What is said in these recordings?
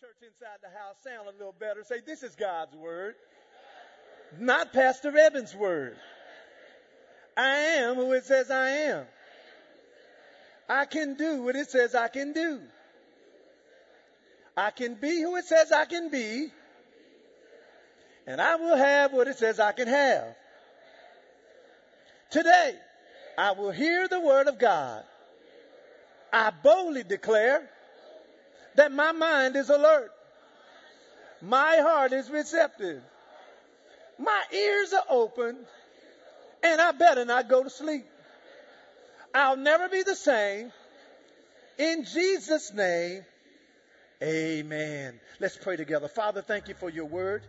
church inside the house sound a little better. Say, this is God's word, not Pastor Evans' word. I am who it says I am. I can do what it says I can do. I can be who it says I can be. And I will have what it says I can have. Today, I will hear the word of God. I boldly declare that my mind is alert. My heart is receptive. My ears are open and I better not go to sleep. I'll never be the same. In Jesus' name, amen. Let's pray together. Father, thank you for your word.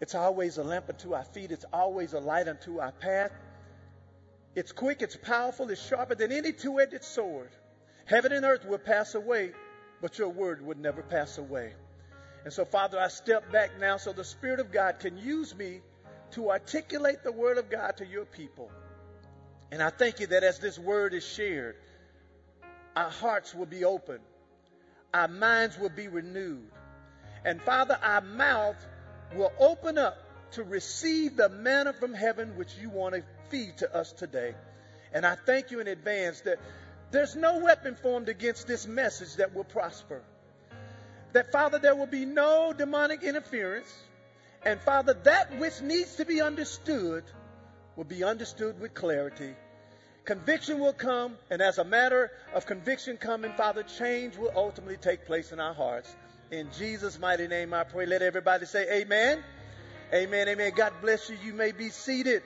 It's always a lamp unto our feet. It's always a light unto our path. It's quick, it's powerful, it's sharper than any two-edged sword. Heaven and earth will pass away, but your word would never pass away. And so, Father, I step back now so the Spirit of God can use me to articulate the word of God to your people. And I thank you that as this word is shared, our hearts will be open, our minds will be renewed. And Father, our mouth will open up to receive the manna from heaven which you want to feed to us today. And I thank you in advance that there's no weapon formed against this message that will prosper. That, Father, there will be no demonic interference. And, Father, that which needs to be understood will be understood with clarity. Conviction will come, and as a matter of conviction coming, Father, change will ultimately take place in our hearts. In Jesus' mighty name, I pray. Let everybody say, Amen. Amen. Amen. God bless you. You may be seated.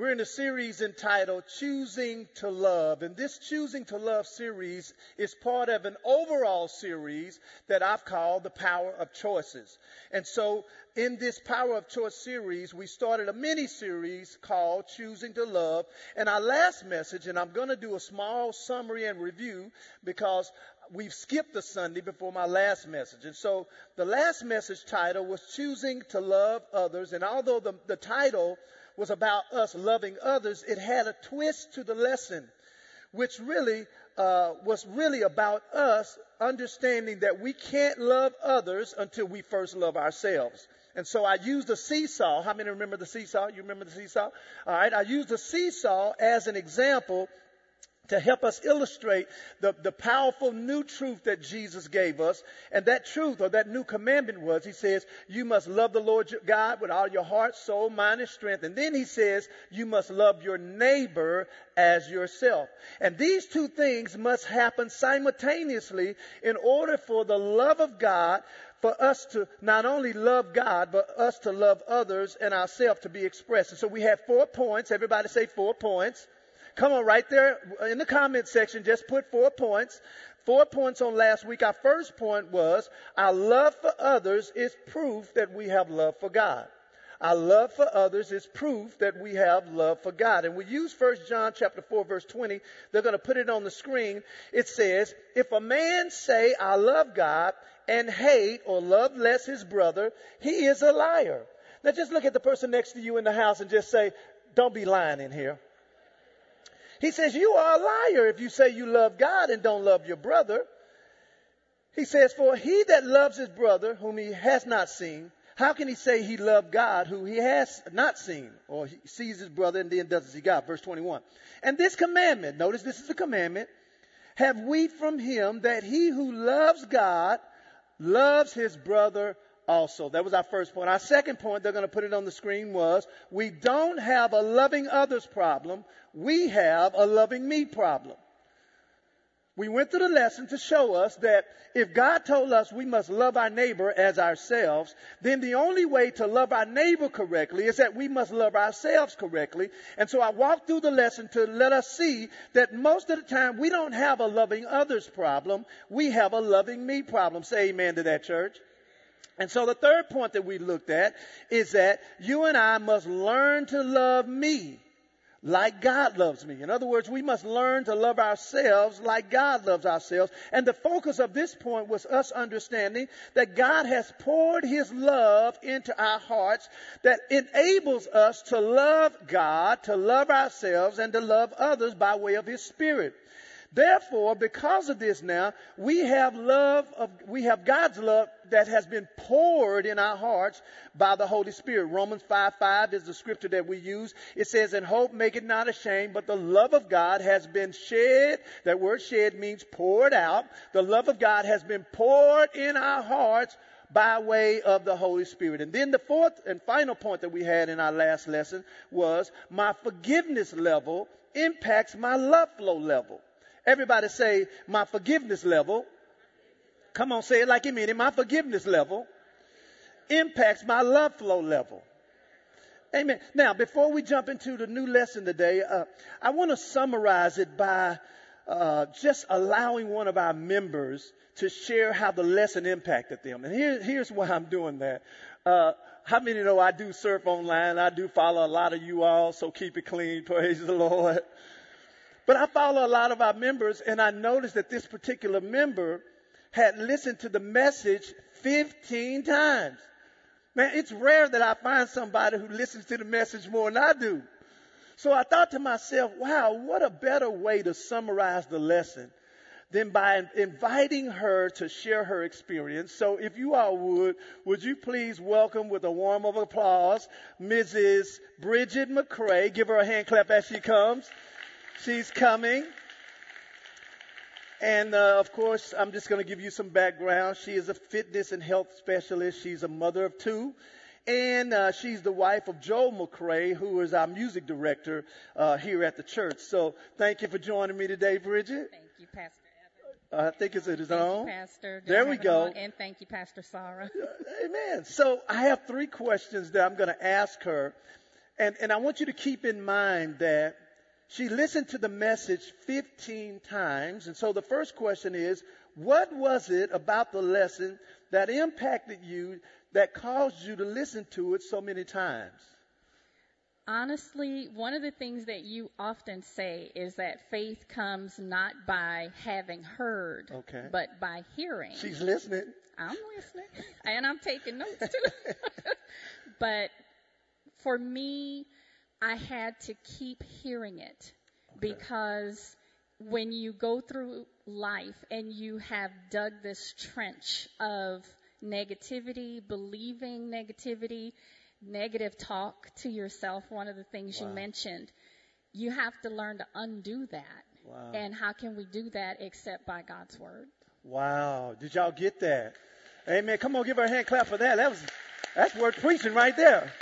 We're in a series entitled Choosing to Love. And this Choosing to Love series is part of an overall series that I've called The Power of Choices. And so in this Power of Choice series, we started a mini series called Choosing to Love. And our last message, and I'm going to do a small summary and review because we've skipped the Sunday before my last message. And so the last message title was Choosing to Love Others. And although the, the title was about us loving others, it had a twist to the lesson, which really uh, was really about us understanding that we can't love others until we first love ourselves. And so I used a seesaw. How many remember the seesaw? You remember the seesaw? All right. I used the seesaw as an example to help us illustrate the, the powerful new truth that Jesus gave us. And that truth or that new commandment was, he says, you must love the Lord your God with all your heart, soul, mind, and strength. And then he says, you must love your neighbor as yourself. And these two things must happen simultaneously in order for the love of God for us to not only love God, but us to love others and ourselves to be expressed. And so we have four points. Everybody say four points. Come on, right there in the comment section, just put four points. Four points on last week. Our first point was our love for others is proof that we have love for God. Our love for others is proof that we have love for God. And we use 1 John chapter 4 verse 20. They're going to put it on the screen. It says, if a man say, I love God and hate or love less his brother, he is a liar. Now just look at the person next to you in the house and just say, don't be lying in here. He says, You are a liar if you say you love God and don't love your brother. He says, For he that loves his brother, whom he has not seen, how can he say he loved God who he has not seen? Or he sees his brother and then doesn't see God. Verse 21. And this commandment, notice this is the commandment, have we from him that he who loves God loves his brother also. That was our first point. Our second point, they're going to put it on the screen, was we don't have a loving others problem. We have a loving me problem. We went through the lesson to show us that if God told us we must love our neighbor as ourselves, then the only way to love our neighbor correctly is that we must love ourselves correctly. And so I walked through the lesson to let us see that most of the time we don't have a loving others problem. We have a loving me problem. Say amen to that, church. And so the third point that we looked at is that you and I must learn to love me like God loves me. In other words, we must learn to love ourselves like God loves ourselves. And the focus of this point was us understanding that God has poured His love into our hearts that enables us to love God, to love ourselves, and to love others by way of His Spirit. Therefore, because of this now, we have love of, we have God's love that has been poured in our hearts by the Holy Spirit. Romans 5 5 is the scripture that we use. It says, "In hope make it not ashamed, but the love of God has been shed. That word shed means poured out. The love of God has been poured in our hearts by way of the Holy Spirit. And then the fourth and final point that we had in our last lesson was my forgiveness level impacts my love flow level. Everybody say, my forgiveness level. Come on, say it like you mean it. My forgiveness level impacts my love flow level. Amen. Now, before we jump into the new lesson today, uh, I want to summarize it by uh, just allowing one of our members to share how the lesson impacted them. And here, here's why I'm doing that. Uh, how many know I do surf online? I do follow a lot of you all, so keep it clean. Praise the Lord. But I follow a lot of our members, and I noticed that this particular member had listened to the message 15 times. Man, it's rare that I find somebody who listens to the message more than I do. So I thought to myself, wow, what a better way to summarize the lesson than by inviting her to share her experience. So if you all would, would you please welcome with a warm of applause Mrs. Bridget McCrae. Give her a hand clap as she comes. She's coming. And uh, of course, I'm just going to give you some background. She is a fitness and health specialist. She's a mother of two. And uh, she's the wife of Joel McCrae, who is our music director uh, here at the church. So thank you for joining me today, Bridget. Thank you, Pastor. I think it's his Thank own. you, Pastor. There we go. And thank you, Pastor Sarah. Amen. So I have three questions that I'm going to ask her. And, and I want you to keep in mind that she listened to the message 15 times. And so the first question is, what was it about the lesson that impacted you that caused you to listen to it so many times? Honestly, one of the things that you often say is that faith comes not by having heard, Okay. but by hearing. She's listening. I'm listening, and I'm taking notes too. but for me, I had to keep hearing it because when you go through life and you have dug this trench of negativity, believing negativity, negative talk to yourself, one of the things you mentioned, you have to learn to undo that. Wow. And how can we do that except by God's word? Wow. Did y'all get that? Amen. Come on, give her a hand clap for that. That was, that's worth preaching right there.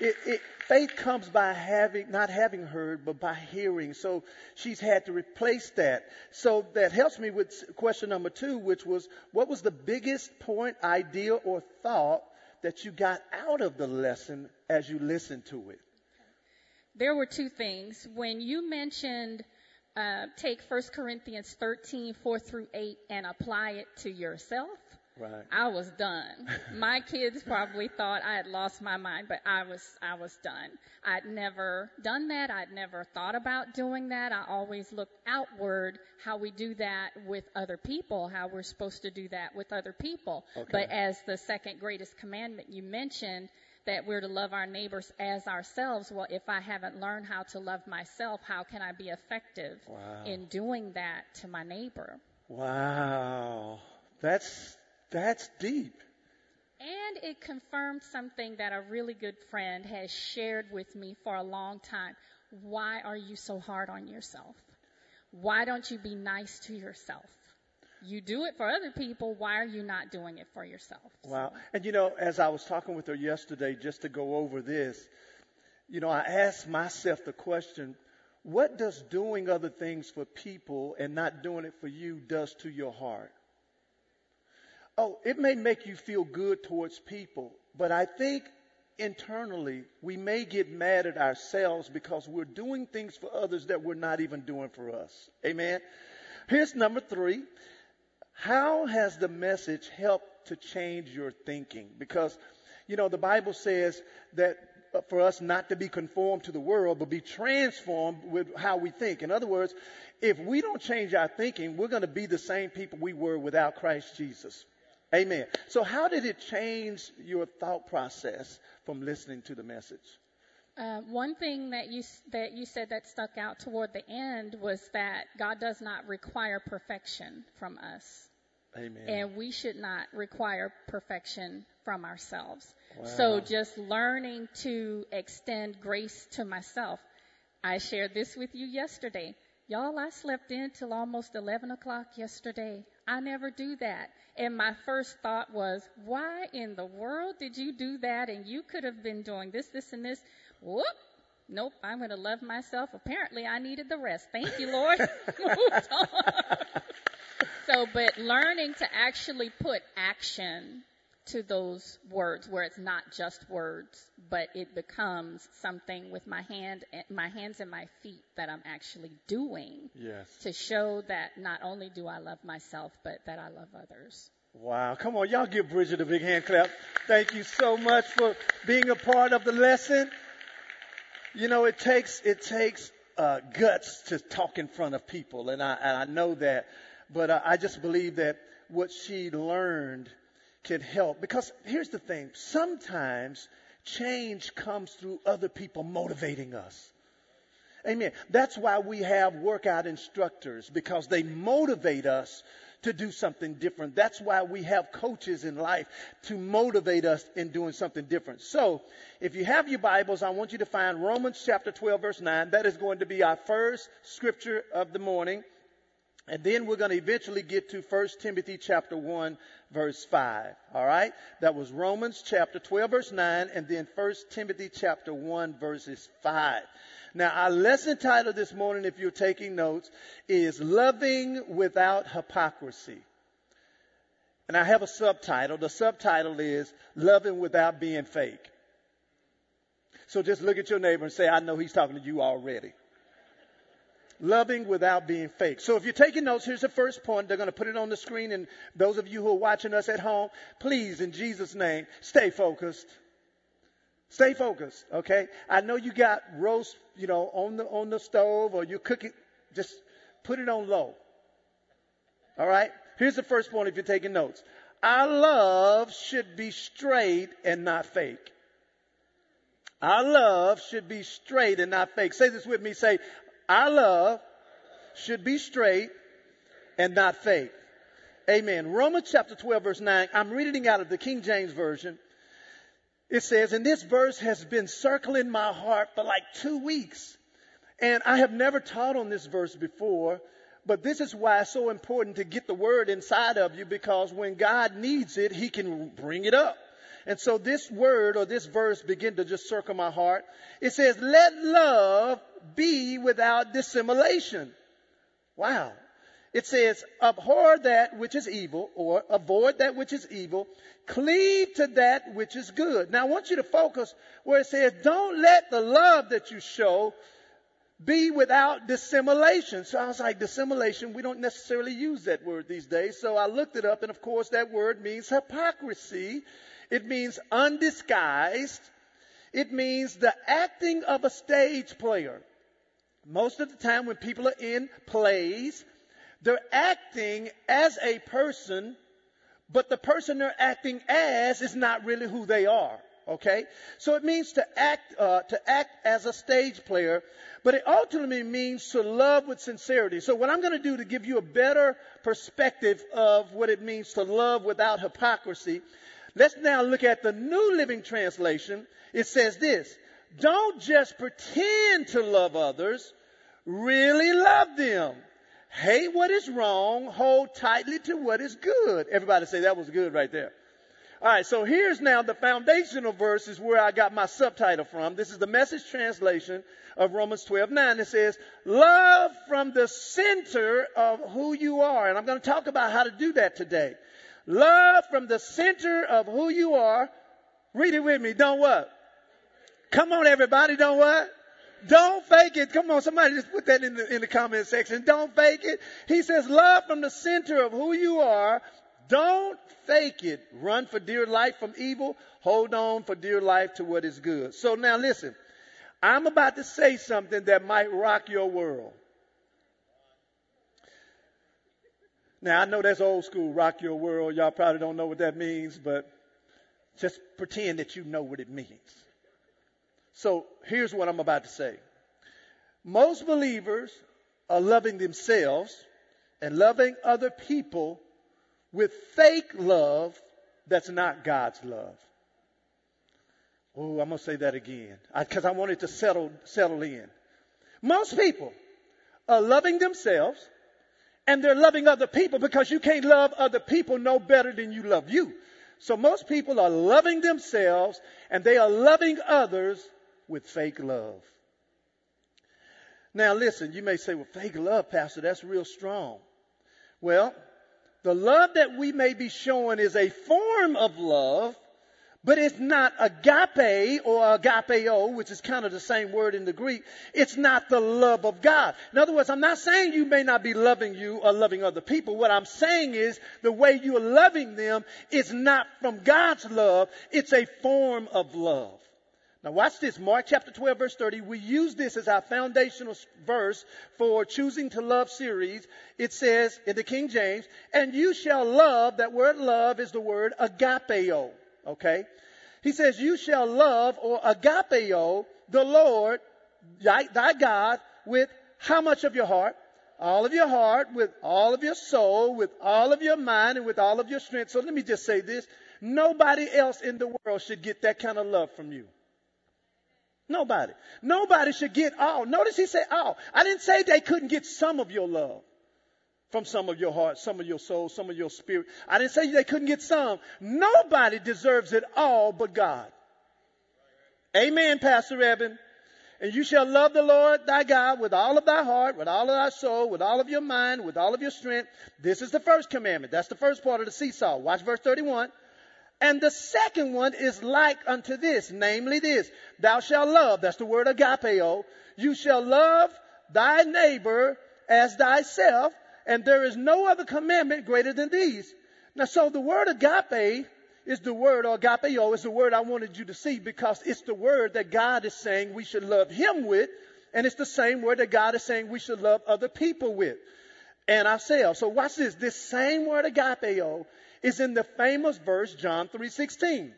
It, it, faith comes by having, not having heard, but by hearing. So she's had to replace that. So that helps me with question number two, which was, what was the biggest point, idea, or thought that you got out of the lesson as you listened to it? There were two things. When you mentioned uh, take 1 Corinthians 13, 4 through 8, and apply it to yourself, Right. I was done. My kids probably thought I had lost my mind, but I was I was done. I'd never done that. I'd never thought about doing that. I always looked outward how we do that with other people, how we're supposed to do that with other people. Okay. But as the second greatest commandment you mentioned that we're to love our neighbors as ourselves. Well, if I haven't learned how to love myself, how can I be effective Wow. in doing that to my neighbor? Wow. That's, that's deep. And it confirmed something that a really good friend has shared with me for a long time. Why are you so hard on yourself? Why don't you be nice to yourself? You do it for other people. Why are you not doing it for yourself? Wow. And you know, as I was talking with her yesterday, just to go over this, you know, I asked myself the question, what does doing other things for people and not doing it for you does to your heart? Oh, it may make you feel good towards people, but I think internally we may get mad at ourselves because we're doing things for others that we're not even doing for us. Amen. Here's number three. How has the message helped to change your thinking? Because, you know, the Bible says that for us not to be conformed to the world, but be transformed with how we think. In other words, if we don't change our thinking, we're going to be the same people we were without Christ Jesus. Amen. So how did it change your thought process from listening to the message? Uh, one thing that you that you said that stuck out toward the end was that God does not require perfection from us. Amen. And we should not require perfection from ourselves. Wow. So just learning to extend grace to myself. I shared this with you yesterday. Y'all, I slept in till almost 11 o'clock yesterday. I never do that. And my first thought was, why in the world did you do that? And you could have been doing this, this, and this. Whoop. Nope, I'm going to love myself. Apparently, I needed the rest. Thank you, Lord. so, but learning to actually put action to those words where it's not just words, but it becomes something with my hand, my hands and my feet that I'm actually doing. Yes. To show that not only do I love myself, but that I love others. Wow. Come on, y'all give Bridget a big hand clap. Thank you so much for being a part of the lesson. You know, it takes, it takes, uh, guts to talk in front of people, and I, and I know that. But uh, I just believe that what she learned can help. Because here's the thing sometimes change comes through other people motivating us. Amen. That's why we have workout instructors because they motivate us to do something different. That's why we have coaches in life to motivate us in doing something different. So, if you have your Bibles, I want you to find Romans chapter 12 verse 9. That is going to be our first scripture of the morning. And then we're going to eventually get to 1 Timothy chapter 1 verse 5. All right? That was Romans chapter 12 verse 9 and then 1 Timothy chapter 1 verses 5. Now our lesson title this morning, if you're taking notes, is Loving Without Hypocrisy. And I have a subtitle. The subtitle is Loving Without Being Fake. So just look at your neighbor and say, I know he's talking to you already loving without being fake. So if you're taking notes, here's the first point. They're going to put it on the screen. And those of you who are watching us at home, please, in Jesus' name, stay focused. Stay focused, okay? I know you got roast, you know, on the on the stove or you're cooking. Just put it on low. All right? Here's the first point if you're taking notes. Our love should be straight and not fake. Our love should be straight and not fake. Say this with me. Say, our love should be straight and not fake. Amen. Romans chapter 12 verse 9. I'm reading out of the King James Version. It says, and this verse has been circling my heart for like two weeks. And I have never taught on this verse before, but this is why it's so important to get the word inside of you because when God needs it, He can bring it up. And so this word or this verse begin to just circle my heart. It says, let love be without dissimulation. Wow. It says, abhor that which is evil or avoid that which is evil. Cleave to that which is good. Now I want you to focus where it says, don't let the love that you show be without dissimulation. So I was like, dissimulation, we don't necessarily use that word these days. So I looked it up and of course that word means hypocrisy. It means undisguised. It means the acting of a stage player. Most of the time when people are in plays, they're acting as a person, but the person they're acting as is not really who they are. Okay? So it means to act, uh, to act as a stage player, but it ultimately means to love with sincerity. So what I'm going to do to give you a better perspective of what it means to love without hypocrisy, let's now look at the New Living Translation. It says this, don't just pretend to love others, really love them. Hate what is wrong, hold tightly to what is good. Everybody say that was good right there. All right, so here's now the foundational verse is where I got my subtitle from. This is the message translation of Romans 12 9. It says, Love from the center of who you are. And I'm going to talk about how to do that today. Love from the center of who you are. Read it with me. Don't what? Come on, everybody. Don't what? Don't fake it. Come on, somebody just put that in the, in the comment section. Don't fake it. He says, love from the center of who you are. Don't fake it. Run for dear life from evil. Hold on for dear life to what is good. So now listen. I'm about to say something that might rock your world. Now I know that's old school, rock your world. Y'all probably don't know what that means, but just pretend that you know what it means. So here's what I'm about to say. Most believers are loving themselves and loving other people with fake love that's not God's love. Oh, I'm to say that again because I, I want it to settle, settle in. Most people are loving themselves and they're loving other people because you can't love other people no better than you love you. So most people are loving themselves and they are loving others with fake love. Now listen, you may say, well, fake love, Pastor, that's real strong. Well, the love that we may be showing is a form of love but it's not agape or agapeo, which is kind of the same word in the Greek. It's not the love of God. In other words, I'm not saying you may not be loving you or loving other people. What I'm saying is the way you're loving them is not from God's love. It's a form of love. Now watch this. Mark chapter 12 verse 30. We use this as our foundational verse for choosing to love series. It says in the King James, and you shall love, that word love is the word agapeo. Okay? He says, You shall love or agapeo the Lord, thy, God, with how much of your heart? All of your heart, with all of your soul, with all of your mind, and with all of your strength. So let me just say this. Nobody else in the world should get that kind of love from you. Nobody. Nobody should get all. Notice he said all. I didn't say they couldn't get some of your love from some of your heart, some of your soul, some of your spirit. I didn't say they couldn't get some. Nobody deserves it all but God. Amen, Pastor Evan. And you shall love the Lord thy God with all of thy heart, with all of thy soul, with all of your mind, with all of your strength. This is the first commandment. That's the first part of the seesaw. Watch verse 31. And the second one is like unto this, namely this, thou shalt love, that's the word agapeo, you shall love thy neighbor as thyself, and there is no other commandment greater than these. Now, so the word agape is the word, or agapeo is the word I wanted you to see because it's the word that God is saying we should love Him with, and it's the same word that God is saying we should love other people with and ourselves. So watch this. This same word agapeo is in the famous verse John 3:16.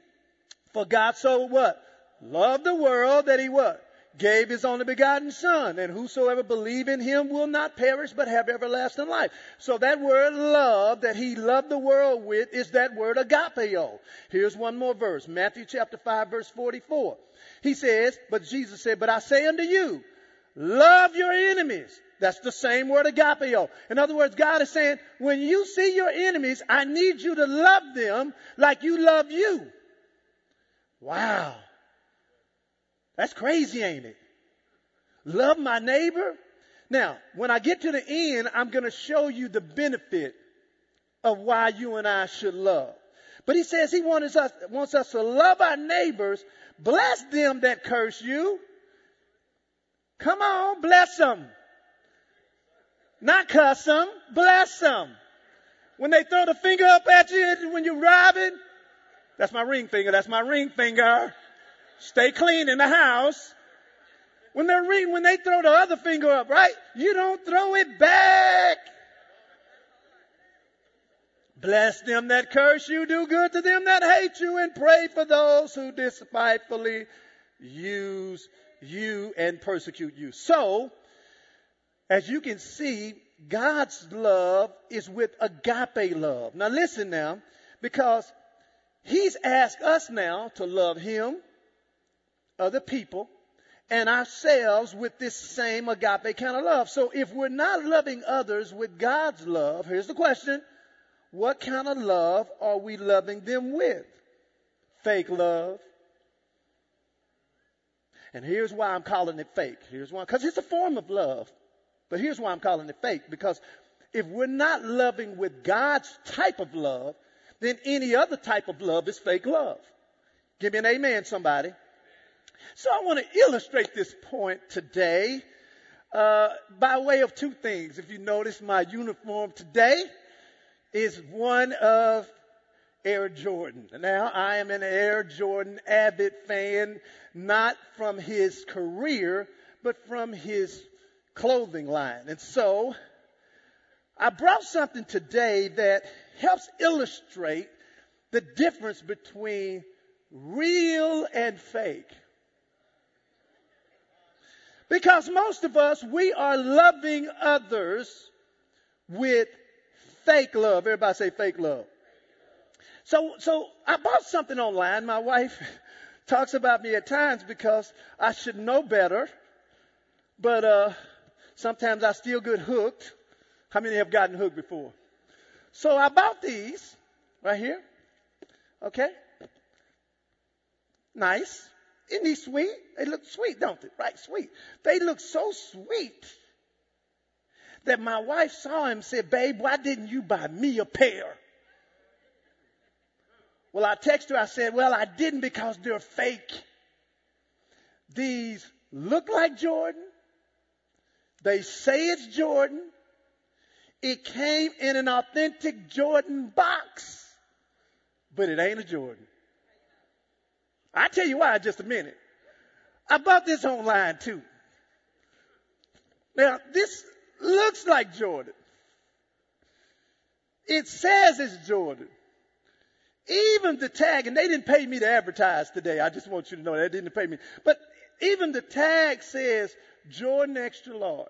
For God so what? Loved the world that He what? Gave his only begotten son, and whosoever believe in him will not perish but have everlasting life. So that word love that he loved the world with is that word agapeo. Here's one more verse, Matthew chapter 5 verse 44. He says, but Jesus said, but I say unto you, love your enemies. That's the same word agapeo. In other words, God is saying, when you see your enemies, I need you to love them like you love you. Wow. That's crazy, ain't it? Love my neighbor. Now, when I get to the end, I'm going to show you the benefit of why you and I should love. But he says he wants us, wants us to love our neighbors, bless them that curse you. Come on, bless them. Not cuss them, bless them. When they throw the finger up at you when you're robbing, that's my ring finger, that's my ring finger. Stay clean in the house. When they're reading, when they throw the other finger up, right? You don't throw it back. Bless them that curse you, do good to them that hate you, and pray for those who despitefully use you and persecute you. So, as you can see, God's love is with agape love. Now listen now, because He's asked us now to love Him, other people and ourselves with this same agape kind of love. So if we're not loving others with God's love, here's the question. What kind of love are we loving them with? Fake love. And here's why I'm calling it fake. Here's why, because it's a form of love. But here's why I'm calling it fake. Because if we're not loving with God's type of love, then any other type of love is fake love. Give me an amen, somebody. So I want to illustrate this point today uh, by way of two things. If you notice, my uniform today is one of Air Jordan. Now, I am an Air Jordan avid fan, not from his career, but from his clothing line. And so, I brought something today that helps illustrate the difference between real and fake. Because most of us, we are loving others with fake love. Everybody say fake love. So, so I bought something online. My wife talks about me at times because I should know better, but uh, sometimes I still get hooked. How many have gotten hooked before? So I bought these right here. Okay. Nice. Isn't he sweet? They look sweet, don't they? Right, sweet. They look so sweet that my wife saw him and said, Babe, why didn't you buy me a pair? Well, I texted her, I said, Well, I didn't because they're fake. These look like Jordan. They say it's Jordan. It came in an authentic Jordan box, but it ain't a Jordan. I'll tell you why in just a minute. I bought this online too. Now, this looks like Jordan. It says it's Jordan. Even the tag, and they didn't pay me to advertise today. I just want you to know that they didn't pay me. But even the tag says Jordan extra large.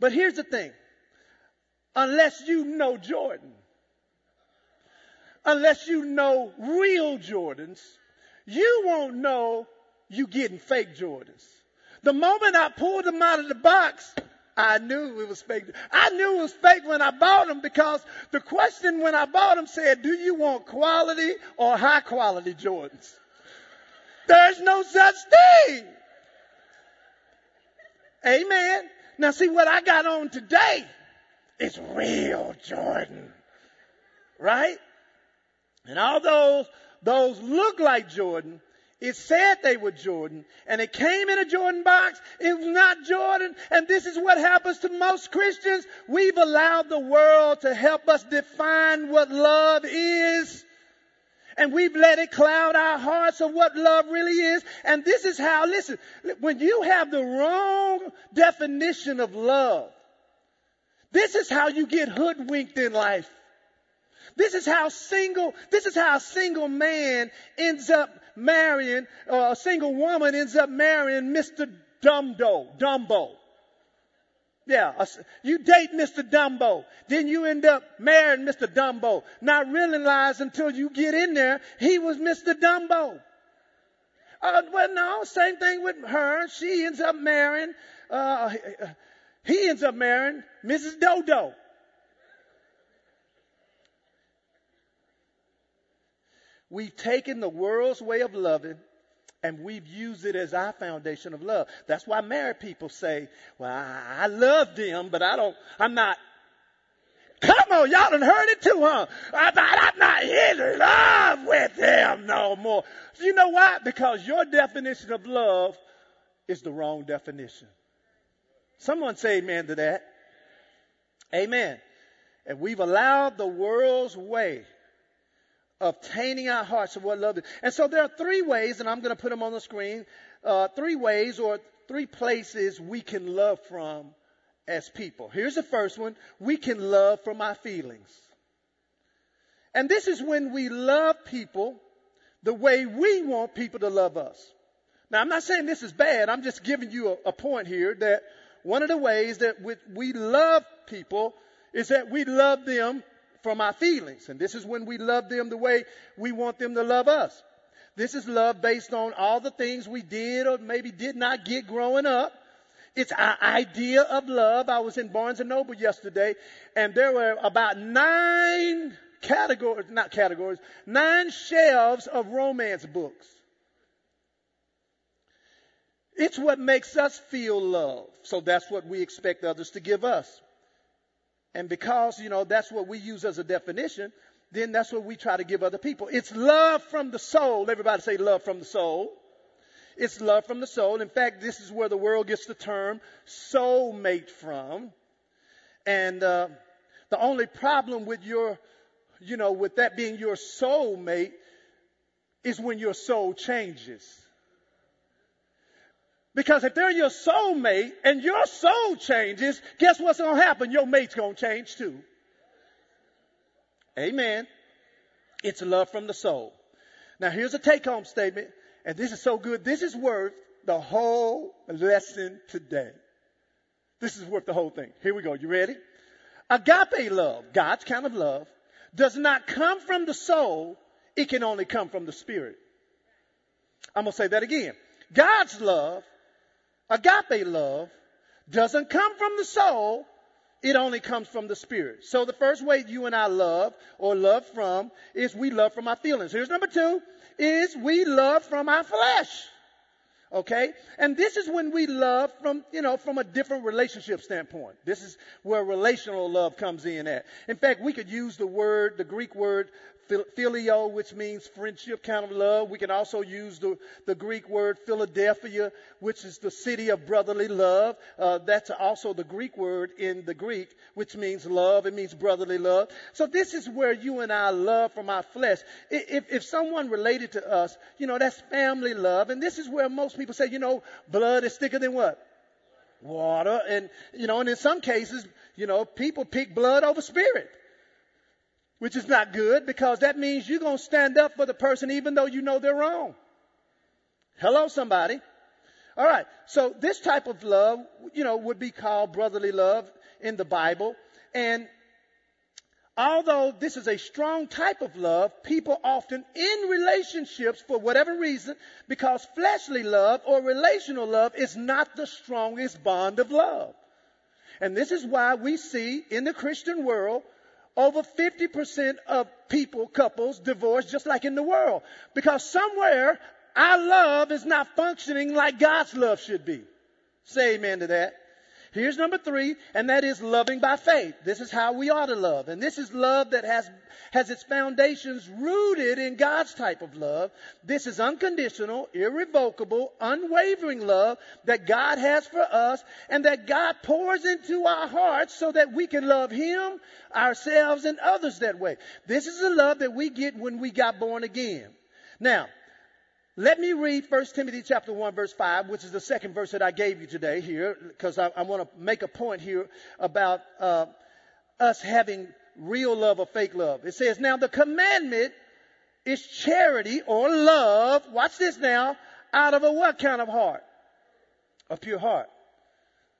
But here's the thing. Unless you know Jordan, unless you know real Jordans, you won't know you getting fake Jordans. The moment I pulled them out of the box, I knew it was fake. I knew it was fake when I bought them because the question when I bought them said, do you want quality or high quality Jordans? There's no such thing. Amen. Now see what I got on today is real Jordan. Right? And all those look like Jordan. It said they were Jordan, and it came in a Jordan box. It was not Jordan, and this is what happens to most Christians. We've allowed the world to help us define what love is, and we've let it cloud our hearts of what love really is. And this is how, listen, when you have the wrong definition of love, this is how you get hoodwinked in life. This is how single, this is how a single man ends up marrying, or a single woman ends up marrying Mr. Dumbo, Dumbo. Yeah, you date Mr. Dumbo, then you end up marrying Mr. Dumbo, not realize until you get in there, he was Mr. Dumbo. Uh, well, no, same thing with her. She ends up marrying, uh, he ends up marrying Mrs. Dodo. We've taken the world's way of loving and we've used it as our foundation of love. That's why married people say, well, I, love them, but I don't, I'm not, come on, y'all done heard it too, huh? I, I'm not in love with them no more. You know why? Because your definition of love is the wrong definition. Someone say amen to that. Amen. And we've allowed the world's way obtaining our hearts of what love is. And so there are three ways, and I'm going to put them on the screen, uh, three ways or three places we can love from as people. Here's the first one. We can love from our feelings. And this is when we love people the way we want people to love us. Now, I'm not saying this is bad. I'm just giving you a, a point here that one of the ways that we love people is that we love them from our feelings. And this is when we love them the way we want them to love us. This is love based on all the things we did or maybe did not get growing up. It's our idea of love. I was in Barnes and Noble yesterday and there were about nine categories, not categories, nine shelves of romance books. It's what makes us feel love. So that's what we expect others to give us. And because, you know, that's what we use as a definition, then that's what we try to give other people. It's love from the soul. Everybody say love from the soul. It's love from the soul. In fact, this is where the world gets the term soulmate from. And uh, the only problem with your, you know, with that being your soulmate is when your soul changes. Because if they're your soulmate and your soul changes, guess what's going to happen? Your mate's going to change too. Amen. It's love from the soul. Now here's a take home statement, and this is so good. This is worth the whole lesson today. This is worth the whole thing. Here we go. You ready? Agape love, God's kind of love, does not come from the soul. It can only come from the spirit. I'm going to say that again. God's love, agape love, doesn't come from the soul. It only comes from the spirit. So the first way you and I love or love from is we love from our feelings. Here's number two is we love from our flesh. Okay? And this is when we love from, you know, from a different relationship standpoint. This is where relational love comes in at. In fact, we could use the word, the Greek word phileo, which means friendship kind of love. We can also use the, the Greek word Philadelphia, which is the city of brotherly love. Uh, that's also the Greek word in the Greek, which means love. It means brotherly love. So this is where you and I love from our flesh. If, if someone related to us, you know, that's family love. And this is where most people say, you know, blood is thicker than what? Water. And, you know, and in some cases, you know, people pick blood over spirit which is not good because that means you're going to stand up for the person even though you know they're wrong. Hello, somebody. All right. So this type of love, you know, would be called brotherly love in the Bible. And although this is a strong type of love, people often in relationships for whatever reason, because fleshly love or relational love is not the strongest bond of love. And this is why we see in the Christian world over 50% of people, couples, divorce just like in the world. Because somewhere our love is not functioning like God's love should be. Say amen to that. Here's number three, and that is loving by faith. This is how we ought to love. And this is love that has, has its foundations rooted in God's type of love. This is unconditional, irrevocable, unwavering love that God has for us and that God pours into our hearts so that we can love Him, ourselves, and others that way. This is the love that we get when we got born again. Now, let me read 1 Timothy chapter 1 verse 5, which is the second verse that I gave you today here, because I, I want to make a point here about uh, us having real love or fake love. It says, now the commandment is charity or love, watch this now, out of a what kind of heart? A pure heart.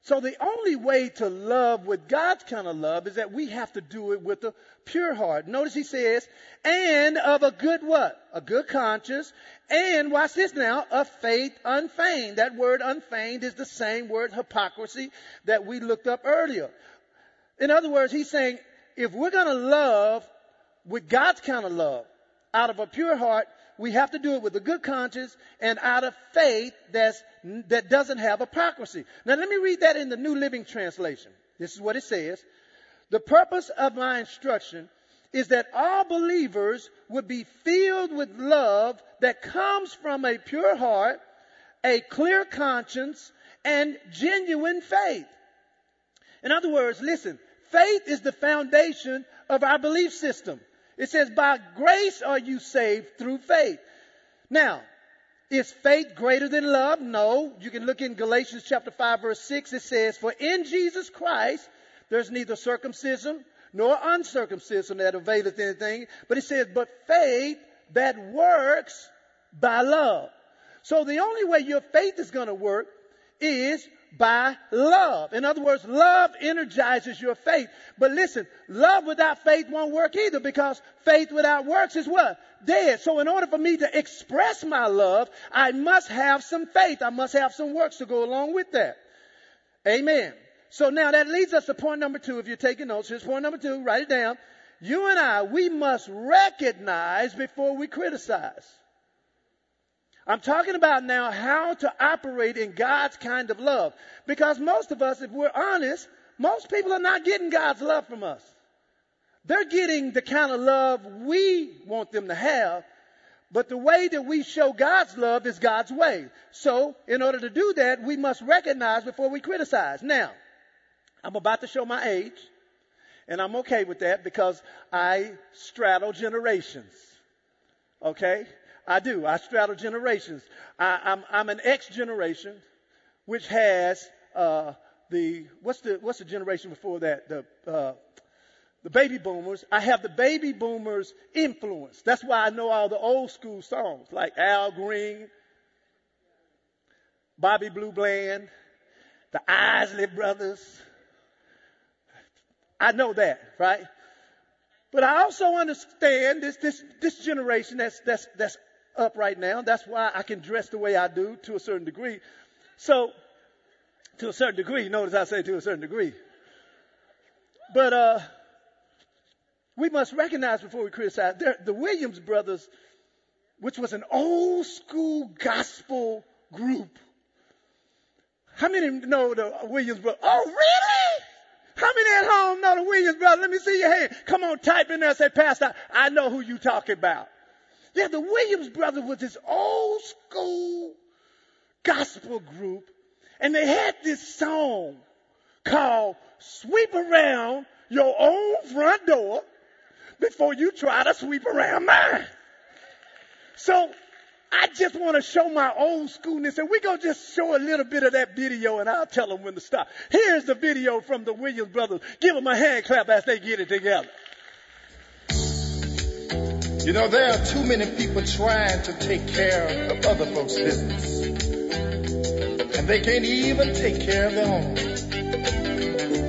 So the only way to love with God's kind of love is that we have to do it with a pure heart. Notice he says, and of a good what? A good conscience. And watch this now, a faith unfeigned. That word unfeigned is the same word hypocrisy that we looked up earlier. In other words, he's saying, if we're going to love with God's kind of love, out of a pure heart, we have to do it with a good conscience and out of faith that's, that doesn't have hypocrisy. Now let me read that in the New Living Translation. This is what it says. The purpose of my instruction is that all believers would be filled with love that comes from a pure heart, a clear conscience, and genuine faith. In other words, listen, faith is the foundation of our belief system. It says, by grace are you saved through faith. Now, is faith greater than love? No. You can look in Galatians chapter 5 verse 6. It says, for in Jesus Christ, there's neither circumcision nor uncircumcision that availeth anything. But it says, but faith that works by love. So the only way your faith is going to work is by love. In other words, love energizes your faith. But listen, love without faith won't work either because faith without works is what? Dead. So in order for me to express my love, I must have some faith. I must have some works to go along with that. Amen. So now that leads us to point number two. If you're taking notes, here's point number two. Write it down. You and I, we must recognize before we criticize. I'm talking about now how to operate in God's kind of love. Because most of us, if we're honest, most people are not getting God's love from us. They're getting the kind of love we want them to have, but the way that we show God's love is God's way. So, in order to do that, we must recognize before we criticize. Now, I'm about to show my age, and I'm okay with that because I straddle generations. Okay? I do. I straddle generations. I, am I'm, I'm an X generation, which has uh, the what's the what's the generation before that? The uh, the baby boomers. I have the baby boomers influence. That's why I know all the old school songs like Al Green. Bobby Blue Bland, the Isley brothers. I know that, right? But I also understand this, this, this generation that's, that's, that's up right now. That's why I can dress the way I do to a certain degree. So, to a certain degree, notice I say to a certain degree. But, uh, we must recognize before we criticize, the Williams brothers, which was an old school gospel group. How many know the Williams brothers? Oh, really? How many at home know the Williams brothers? Let me see your hand. Come on, type in there and say, Pastor, I know who you talking about. Yeah, the Williams brothers was this old school gospel group, and they had this song called Sweep Around Your Own Front Door before you try to sweep around mine. So I just want to show my old schoolness, and we're going to just show a little bit of that video, and I'll tell them when to stop. Here's the video from the Williams brothers. Give them a hand clap as they get it together. You know, there are too many people trying to take care of other folks' business. And they can't even take care of their own.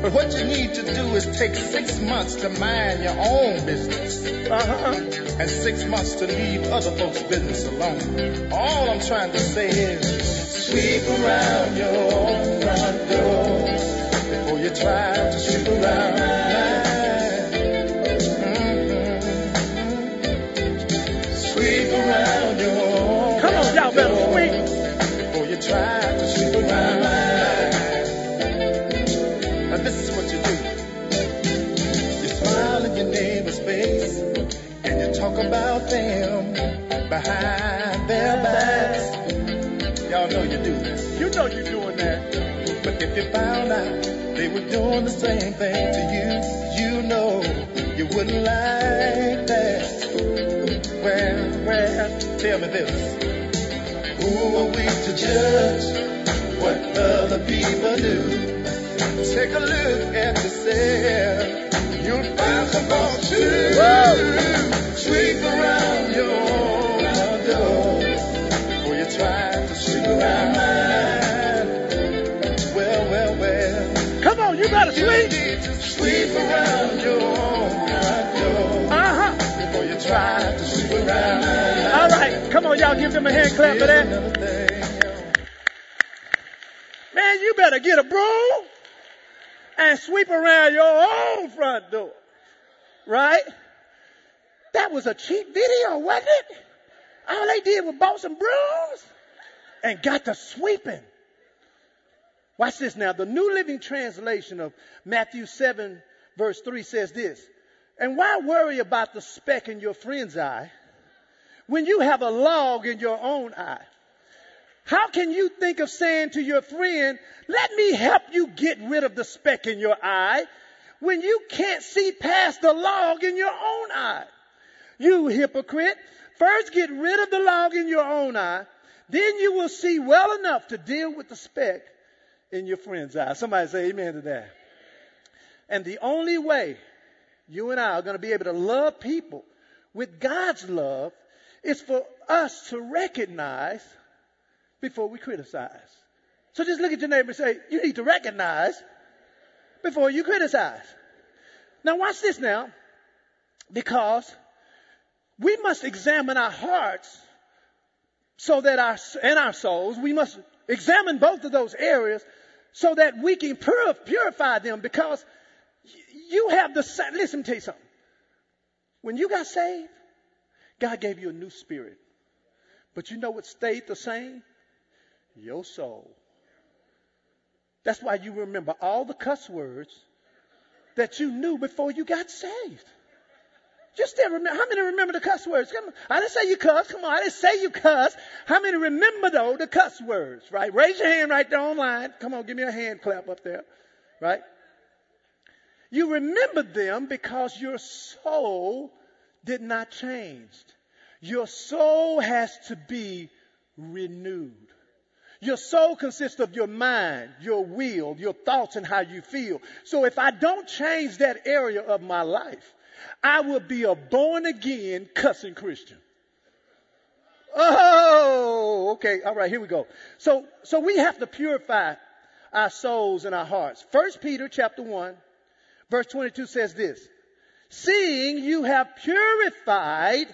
But what you need to do is take six months to mind your own business. Uh-huh. And six months to leave other folks' business alone. All I'm trying to say is sweep around your own front door before you try to sweep around about them behind their backs. Y'all know you do that. You know you're doing that. But if you found out they were doing the same thing to you, you know you wouldn't like that. Well, well, tell me this. Who are we to judge what other people do? Take a look at yourself. You'll find some folks too. Sweep around your door before you try to sweep around mine. Well, well, well. Come on, you sweep. Sweep around your door. Uh huh. Before you try to sweep around mine. All right. Come on, y'all, give them a hand clap for that. Man, you better get a broom and sweep around your own front door. Right? That was a cheap video, wasn't it? All they did was bought some brooms and got to sweeping. Watch this now. The New Living Translation of Matthew 7 verse 3 says this. And why worry about the speck in your friend's eye when you have a log in your own eye? How can you think of saying to your friend, let me help you get rid of the speck in your eye when you can't see past the log in your own eye? You hypocrite. First get rid of the log in your own eye. Then you will see well enough to deal with the speck in your friend's eye. Somebody say amen to that. And the only way you and I are going to be able to love people with God's love is for us to recognize before we criticize. So just look at your neighbor and say, you need to recognize before you criticize. Now watch this now, because we must examine our hearts so that our, and our souls, we must examine both of those areas so that we can purify them because you have the, listen, tell you something. When you got saved, God gave you a new spirit. But you know what stayed the same? Your soul. That's why you remember all the cuss words that you knew before you got saved. Just still remember. How many remember the cuss words? Come on. I didn't say you cuss. Come on. I didn't say you cuss. How many remember though the cuss words? Right? Raise your hand right there online. Come on. Give me a hand clap up there. Right? You remember them because your soul did not change. Your soul has to be renewed. Your soul consists of your mind, your will, your thoughts, and how you feel. So if I don't change that area of my life, I will be a born again cussing Christian. Oh, okay. All right, here we go. So, so we have to purify our souls and our hearts. First Peter chapter 1, verse 22 says this. Seeing you have purified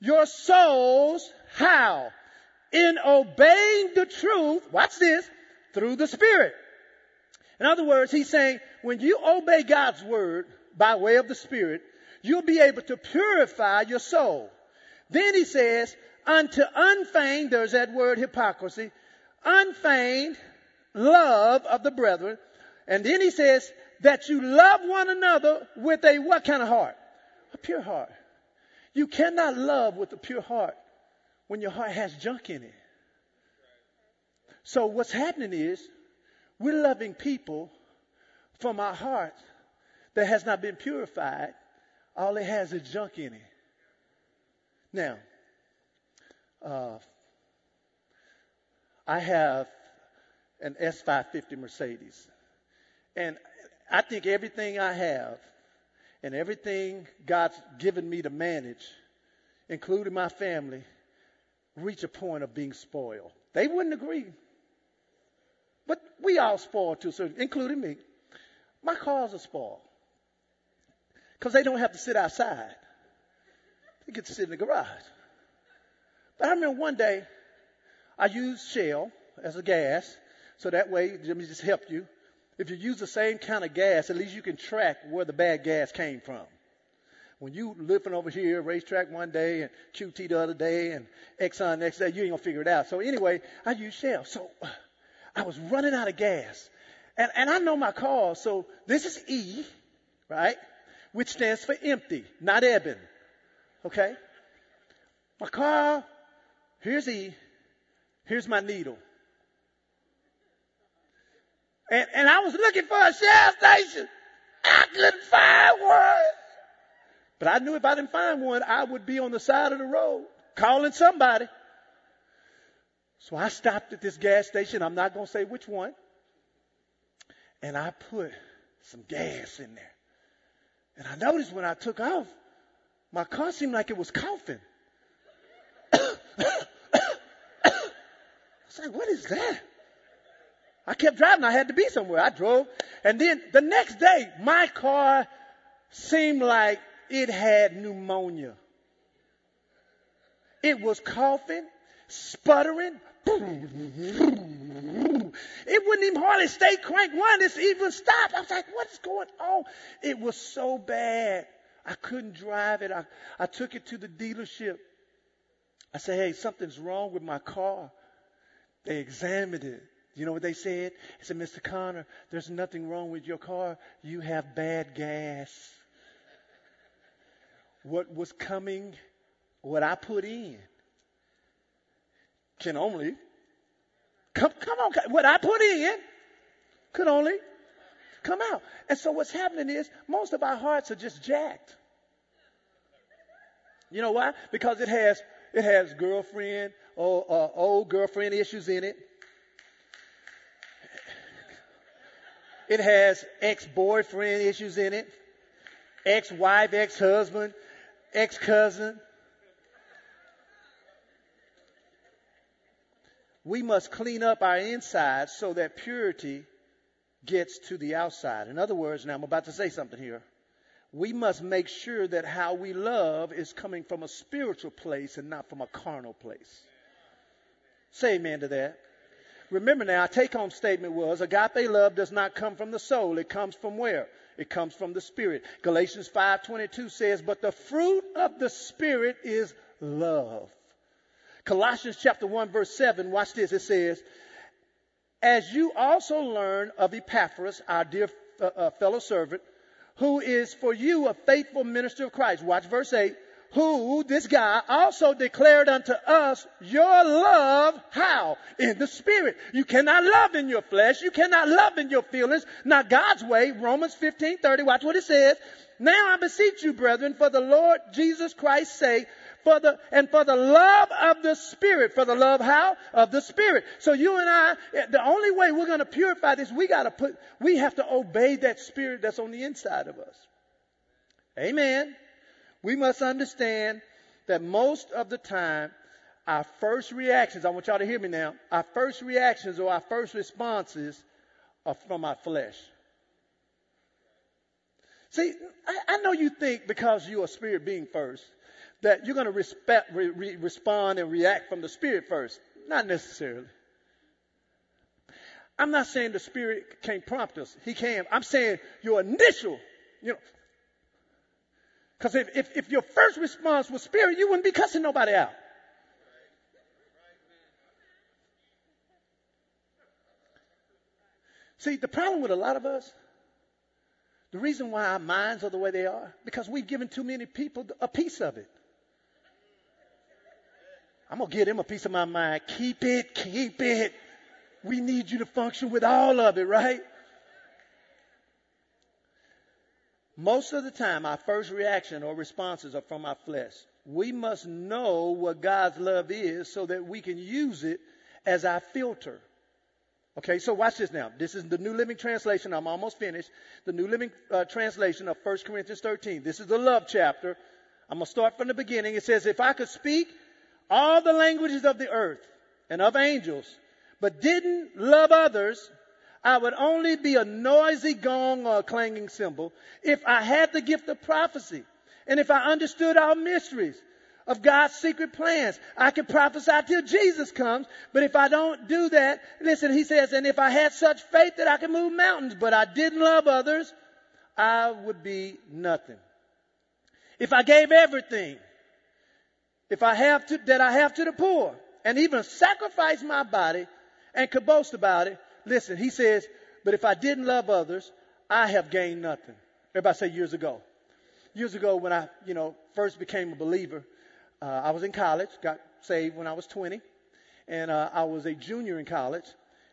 your souls, how? In obeying the truth, watch this, through the Spirit. In other words, he's saying, when you obey God's word by way of the Spirit, you'll be able to purify your soul. Then he says, unto unfeigned, there's that word hypocrisy, unfeigned love of the brethren. And then he says, that you love one another with a what kind of heart? A pure heart. You cannot love with a pure heart when your heart has junk in it. So what's happening is we're loving people from our heart that has not been purified. All it has is junk in it. Now, uh, I have an S550 Mercedes. And I think everything I have and everything God's given me to manage, including my family, reach a point of being spoiled. They wouldn't agree. But we all spoiled too, so including me. My cars are spoiled. Because they don't have to sit outside. They get to sit in the garage. But I remember one day I used Shell as a gas, so that way, let me just help you. If you use the same kind of gas, at least you can track where the bad gas came from. When you living over here, RaceTrac one day and QT the other day and Exxon next day, you ain't gonna figure it out. So anyway, I use Shell. So I was running out of gas. And, and I know my car, so this is E, right? Which stands for empty, not ebbing. Okay? My car, here's E, here's my needle. And, and I was looking for a Shell station. I couldn't find one. But I knew if I didn't find one, I would be on the side of the road calling somebody. So I stopped at this gas station. I'm not going to say which one. And I put some gas in there. And I noticed when I took off, my car seemed like it was coughing. I was like, what is that? I kept driving. I had to be somewhere. I drove. And then the next day, my car seemed like it had pneumonia. It was coughing, sputtering. It wouldn't even hardly stay crank one. It even stopped. I was like, what is going on? It was so bad. I couldn't drive it. I, I took it to the dealership. I said, hey, something's wrong with my car. They examined it. You know what they said? They said, Mr. Connor, there's nothing wrong with your car. You have bad gas. What was coming, what I put in, can only come, come on, what I put in could only come out. And so what's happening is most of our hearts are just jacked. You know why? Because it has it has girlfriend or uh, old girlfriend issues in it. It has ex-boyfriend issues in it, ex-wife, ex-husband, ex-cousin. We must clean up our inside so that purity gets to the outside. In other words, now I'm about to say something here. We must make sure that how we love is coming from a spiritual place and not from a carnal place. Say amen to that. Remember now, our take home statement was agape love does not come from the soul. It comes from where? It comes from the spirit. Galatians 5:22 says, "But the fruit of the spirit is love." Colossians chapter 1 verse 7, watch this. It says, "As you also learn of Epaphras, our dear uh, uh fellow servant, who is for you a faithful minister of Christ." Watch verse 8 who, this guy, also declared unto us your love, how? In the Spirit. You cannot love in your flesh. You cannot love in your feelings. Not God's way. Romans 15, 30. Watch what it says. Now I beseech you, brethren, for the Lord Jesus Christ's sake, for the, and for the love of the Spirit. For the love how? Of the Spirit. So you and I, eh, the only way we're going to purify this, we got to put, we have to obey that Spirit that's on the inside of us. Amen we must understand that most of the time, our first reactions, I want y'all to hear me now, our first reactions or our first responses are from our flesh. See, I, I know you think because you're a spirit being first, that you're going to re, re, respond and react from the spirit first. Not necessarily. I'm not saying the spirit can't prompt us. He can. I'm saying your initial, you know, because if, if, if your first response was spirit, you wouldn't be cussing nobody out. See, the problem with a lot of us, the reason why our minds are the way they are, because we've given too many people a piece of it. I'm going to give them a piece of my mind. Keep it, keep it. We need you to function with all of it, right? Most of the time, our first reaction or responses are from our flesh. We must know what God's love is so that we can use it as our filter. Okay, so watch this now. This is the New Living Translation. I'm almost finished. The New Living uh, Translation of 1 Corinthians 13. This is the love chapter. I'm going to start from the beginning. It says, If I could speak all the languages of the earth and of angels, but didn't love others, I would only be a noisy gong or a clanging cymbal if I had the gift of prophecy and if I understood all mysteries of God's secret plans. I could prophesy till Jesus comes, but if I don't do that, listen, he says, and if I had such faith that I could move mountains, but I didn't love others, I would be nothing. If I gave everything, if I have to, that I have to the poor, and even sacrifice my body and could boast about it, listen, he says, but if I didn't love others, I have gained nothing. Everybody say years ago. Years ago when I, you know, first became a believer, uh, I was in college, got saved when I was 20, and uh, I was a junior in college,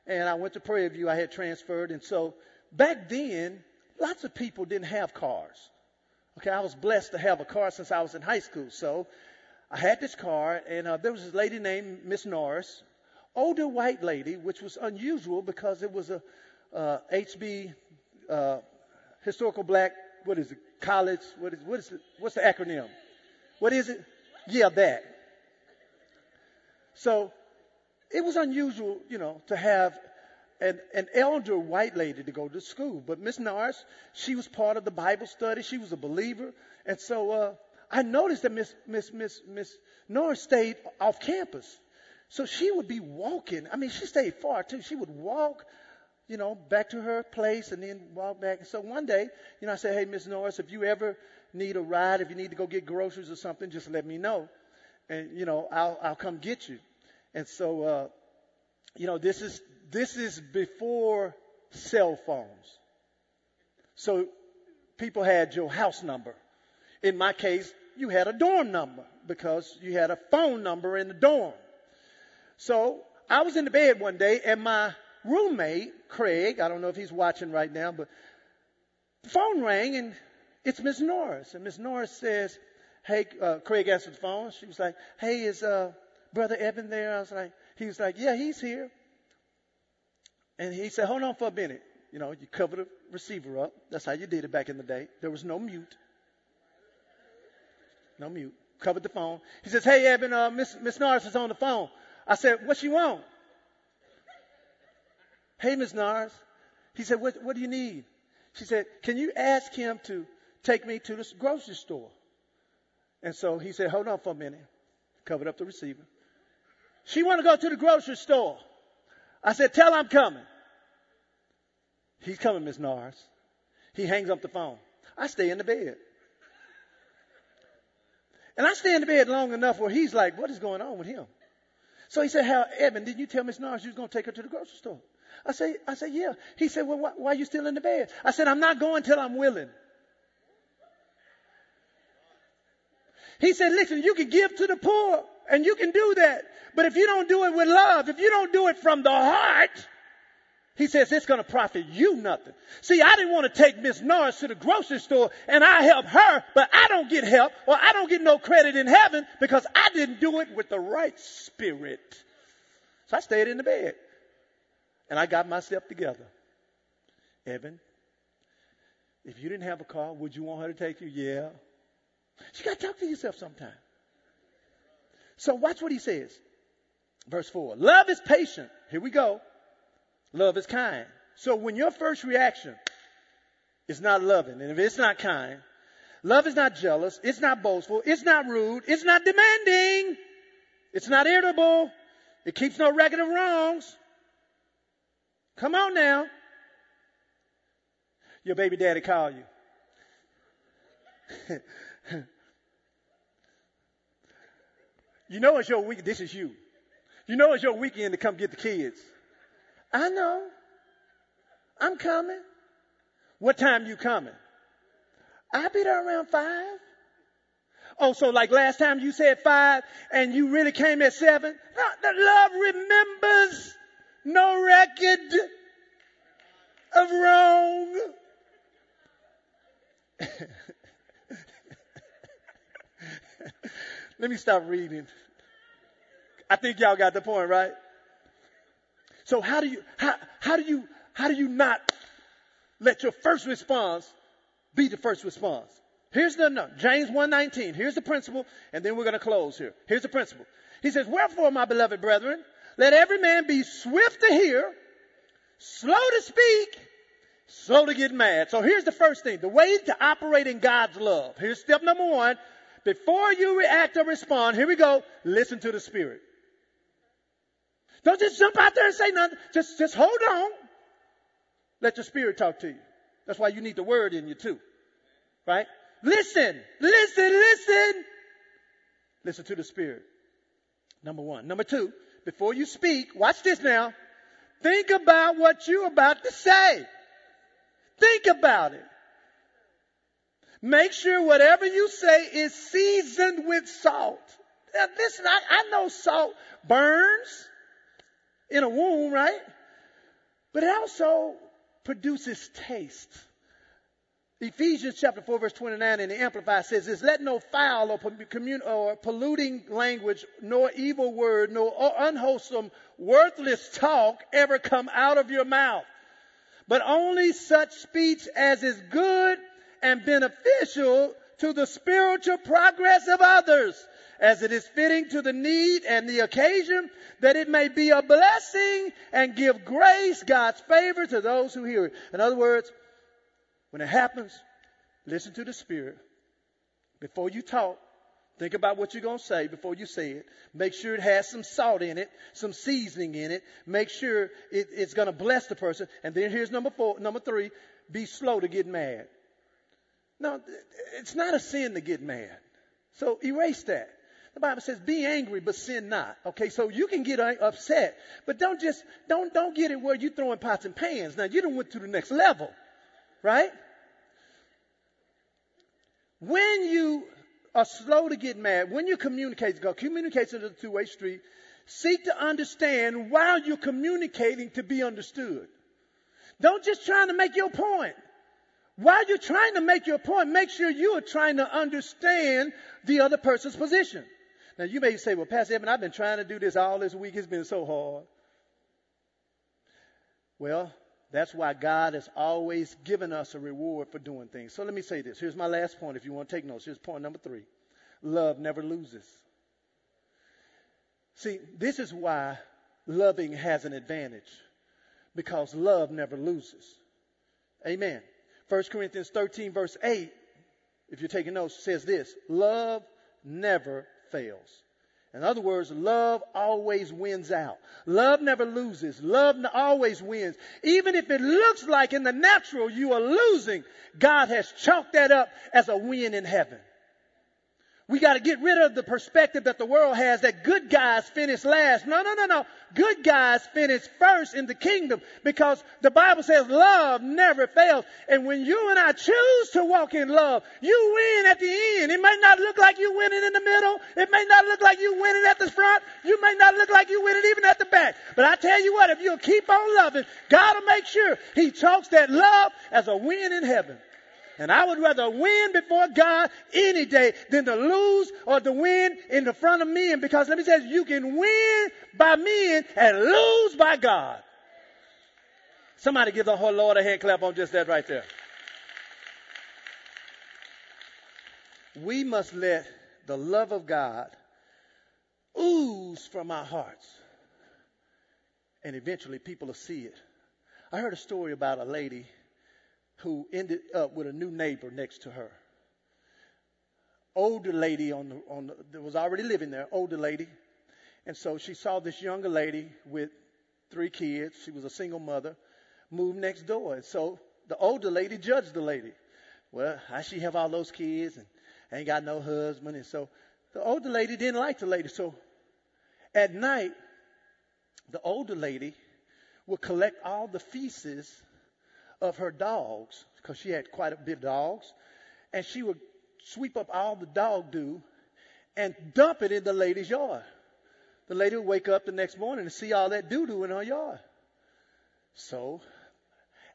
and I went to Prairie View. I had transferred, and so back then, lots of people didn't have cars. Okay, I was blessed to have a car since I was in high school, so I had this car, and uh, there was this lady named Miss Norris, older white lady, which was unusual because it was a uh, HB uh, historical black. What is it? College. What is what is it? What's the acronym? What is it? Yeah, that. So it was unusual, you know, to have an, an elder white lady to go to school. But Miss Norris, she was part of the Bible study. She was a believer, and so uh, I noticed that Miss Miss Miss Miss Norris stayed off campus. So she would be walking. I mean, she stayed far too. She would walk, you know, back to her place and then walk back. So one day, you know, I said, Hey, Miss Norris, if you ever need a ride, if you need to go get groceries or something, just let me know. And, you know, I'll, I'll come get you. And so, uh, you know, this is, this is before cell phones. So people had your house number. In my case, you had a dorm number because you had a phone number in the dorm. So I was in the bed one day and my roommate, Craig, I don't know if he's watching right now, but the phone rang and it's Miss Norris. And Miss Norris says, Hey, uh, Craig answered the phone. She was like, Hey, is uh, Brother Evan there? I was like, He was like, Yeah, he's here. And he said, Hold on for a minute. You know, you cover the receiver up. That's how you did it back in the day. There was no mute. No mute. Covered the phone. He says, Hey, Evan, uh, Miss, Miss Norris is on the phone. I said, What she want? Hey, Miss Nars. He said, what, what do you need? She said, Can you ask him to take me to the grocery store? And so he said, Hold on for a minute. Covered up the receiver. She want to go to the grocery store. I said, Tell I'm coming. He's coming, Miss Nars. He hangs up the phone. I stay in the bed. And I stay in the bed long enough where he's like, What is going on with him? So he said, How, Evan, did you tell Miss Norris you was going to take her to the grocery store? I say, I said, yeah. He said, well, why, why are you still in the bed? I said, I'm not going till I'm willing. He said, listen, you can give to the poor and you can do that. But if you don't do it with love, if you don't do it from the heart, he says it's going to profit you nothing. See, I didn't want to take Miss Norris to the grocery store and I help her, but I don't get help or I don't get no credit in heaven because I didn't do it with the right spirit. So I stayed in the bed and I got myself together. Evan, if you didn't have a car, would you want her to take you? Yeah. You got to talk to yourself sometime. So watch what he says. Verse 4. Love is patient. Here we go. Love is kind. So when your first reaction is not loving, and if it's not kind, love is not jealous, it's not boastful, it's not rude, it's not demanding, it's not irritable, it keeps no record of wrongs. Come on now. Your baby daddy call you. you know it's your week. This is you. You know it's your weekend to come get the kids. I know. I'm coming. What time you coming? I'll be there around five. Oh, so like last time you said five and you really came at seven? No, the love remembers no record of wrong. Let me stop reading. I think y'all got the point, right? So how do you, how, how do you, how do you not let your first response be the first response? Here's the James 1:19. Here's the principle, and then we're going to close here. Here's the principle. He says, "Wherefore, my beloved brethren, let every man be swift to hear, slow to speak, slow to get mad." So here's the first thing: the way to operate in God's love. Here's step number one. Before you react or respond, here we go. Listen to the Spirit. Don't just jump out there and say nothing. Just, just hold on. Let your spirit talk to you. That's why you need the word in you too. Right? Listen, listen, listen. Listen to the spirit. Number one. Number two, before you speak, watch this now. Think about what you're about to say. Think about it. Make sure whatever you say is seasoned with salt. Now, listen, I, I know salt burns in a womb, right? But it also produces taste. Ephesians chapter 4 verse 29 in the Amplified says this, let no foul or, commun- or polluting language, nor evil word, nor unwholesome, worthless talk ever come out of your mouth, but only such speech as is good and beneficial to the spiritual progress of others as it is fitting to the need and the occasion, that it may be a blessing and give grace, God's favor to those who hear it. In other words, when it happens, listen to the Spirit. Before you talk, think about what you're going to say before you say it. Make sure it has some salt in it, some seasoning in it. Make sure it, it's going to bless the person. And then here's number four, number three, be slow to get mad. No, it's not a sin to get mad. So erase that. The Bible says, be angry, but sin not. Okay, so you can get uh, upset, but don't just, don't, don't get it where you're throwing pots and pans. Now, you don't went to the next level, right? When you are slow to get mad, when you communicate, go communicate is a two-way street. Seek to understand while you're communicating to be understood. Don't just try to make your point. While you're trying to make your point, make sure you are trying to understand the other person's position. Now you may say, well, Pastor Evan, I've been trying to do this all this week. It's been so hard. Well, that's why God has always given us a reward for doing things. So let me say this. Here's my last point if you want to take notes. Here's point number three. Love never loses. See, this is why loving has an advantage. Because love never loses. Amen. 1 Corinthians 13 verse 8, if you're taking notes, says this. Love never fails. In other words, love always wins out. Love never loses. Love always wins. Even if it looks like in the natural you are losing, God has chalked that up as a win in heaven. We got to get rid of the perspective that the world has that good guys finish last. No, no, no, no. Good guys finish first in the kingdom because the Bible says love never fails. And when you and I choose to walk in love, you win at the end. It may not look like you winning in the middle. It may not look like you winning at the front. You may not look like you winning even at the back. But I tell you what, if you'll keep on loving, God will make sure He chalks that love as a win in heaven. And I would rather win before God any day than to lose or to win in the front of men because let me tell you, you can win by men and lose by God. Somebody give the whole Lord a hand clap on just that right there. We must let the love of God ooze from our hearts. And eventually people will see it. I heard a story about a lady who ended up with a new neighbor next to her. Older lady on the, on the, that was already living there, older lady. And so she saw this younger lady with three kids. She was a single mother, move next door. And so the older lady judged the lady. Well, how she have all those kids and ain't got no husband. And so the older lady didn't like the lady. So at night, the older lady would collect all the feces of her dogs, because she had quite a bit of dogs, and she would sweep up all the dog do and dump it in the lady's yard. The lady would wake up the next morning and see all that doo doo in her yard. So,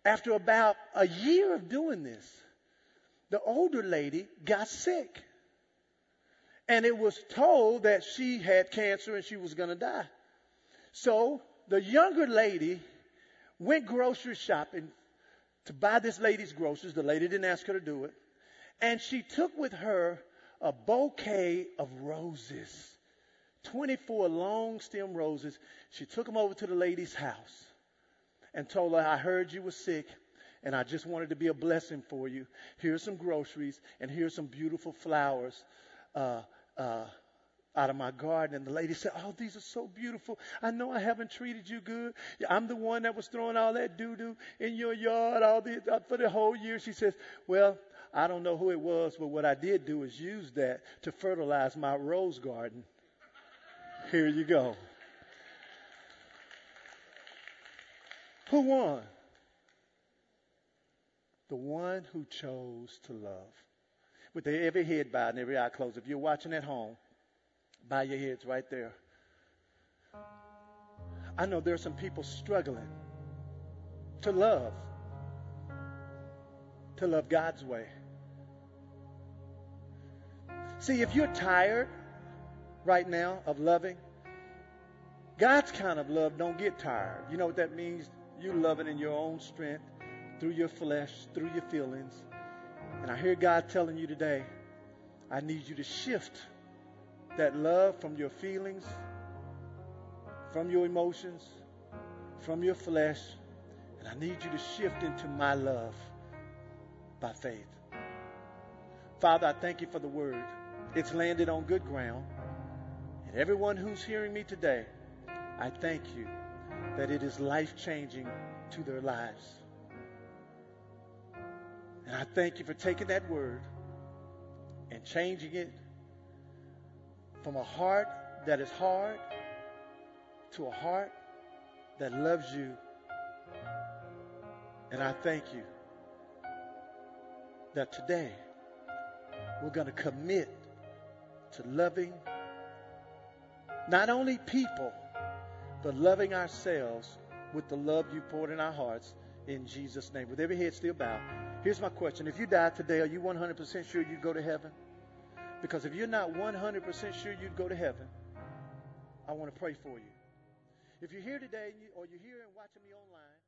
after about a year of doing this, the older lady got sick. And it was told that she had cancer and she was going to die. So the younger lady went grocery shopping to buy this lady's groceries. The lady didn't ask her to do it. And she took with her a bouquet of roses. 24 long stem roses. She took them over to the lady's house and told her, I heard you were sick and I just wanted to be a blessing for you. Here's some groceries and here's some beautiful flowers. Uh, uh, out of my garden. And the lady said, Oh, these are so beautiful. I know I haven't treated you good. I'm the one that was throwing all that doo doo in your yard all the, uh, for the whole year. She says, Well, I don't know who it was, but what I did do is use that to fertilize my rose garden. Here you go. Who won? The one who chose to love. With every head bowed and every eye closed. If you're watching at home, Bow your heads right there. I know there are some people struggling to love, to love God's way. See, if you're tired right now of loving, God's kind of love don't get tired. You know what that means? You love it in your own strength, through your flesh, through your feelings. And I hear God telling you today, I need you to shift that love from your feelings, from your emotions, from your flesh, and I need you to shift into my love by faith. Father, I thank you for the word. It's landed on good ground. And everyone who's hearing me today, I thank you that it is life changing to their lives. And I thank you for taking that word and changing it from a heart that is hard to a heart that loves you. And I thank you that today we're going to commit to loving not only people, but loving ourselves with the love you poured in our hearts in Jesus' name. With every head still bowed, here's my question. If you die today, are you 100% sure you go to heaven? Because if you're not 100% sure you'd go to heaven, I want to pray for you. If you're here today or you're here and watching me online,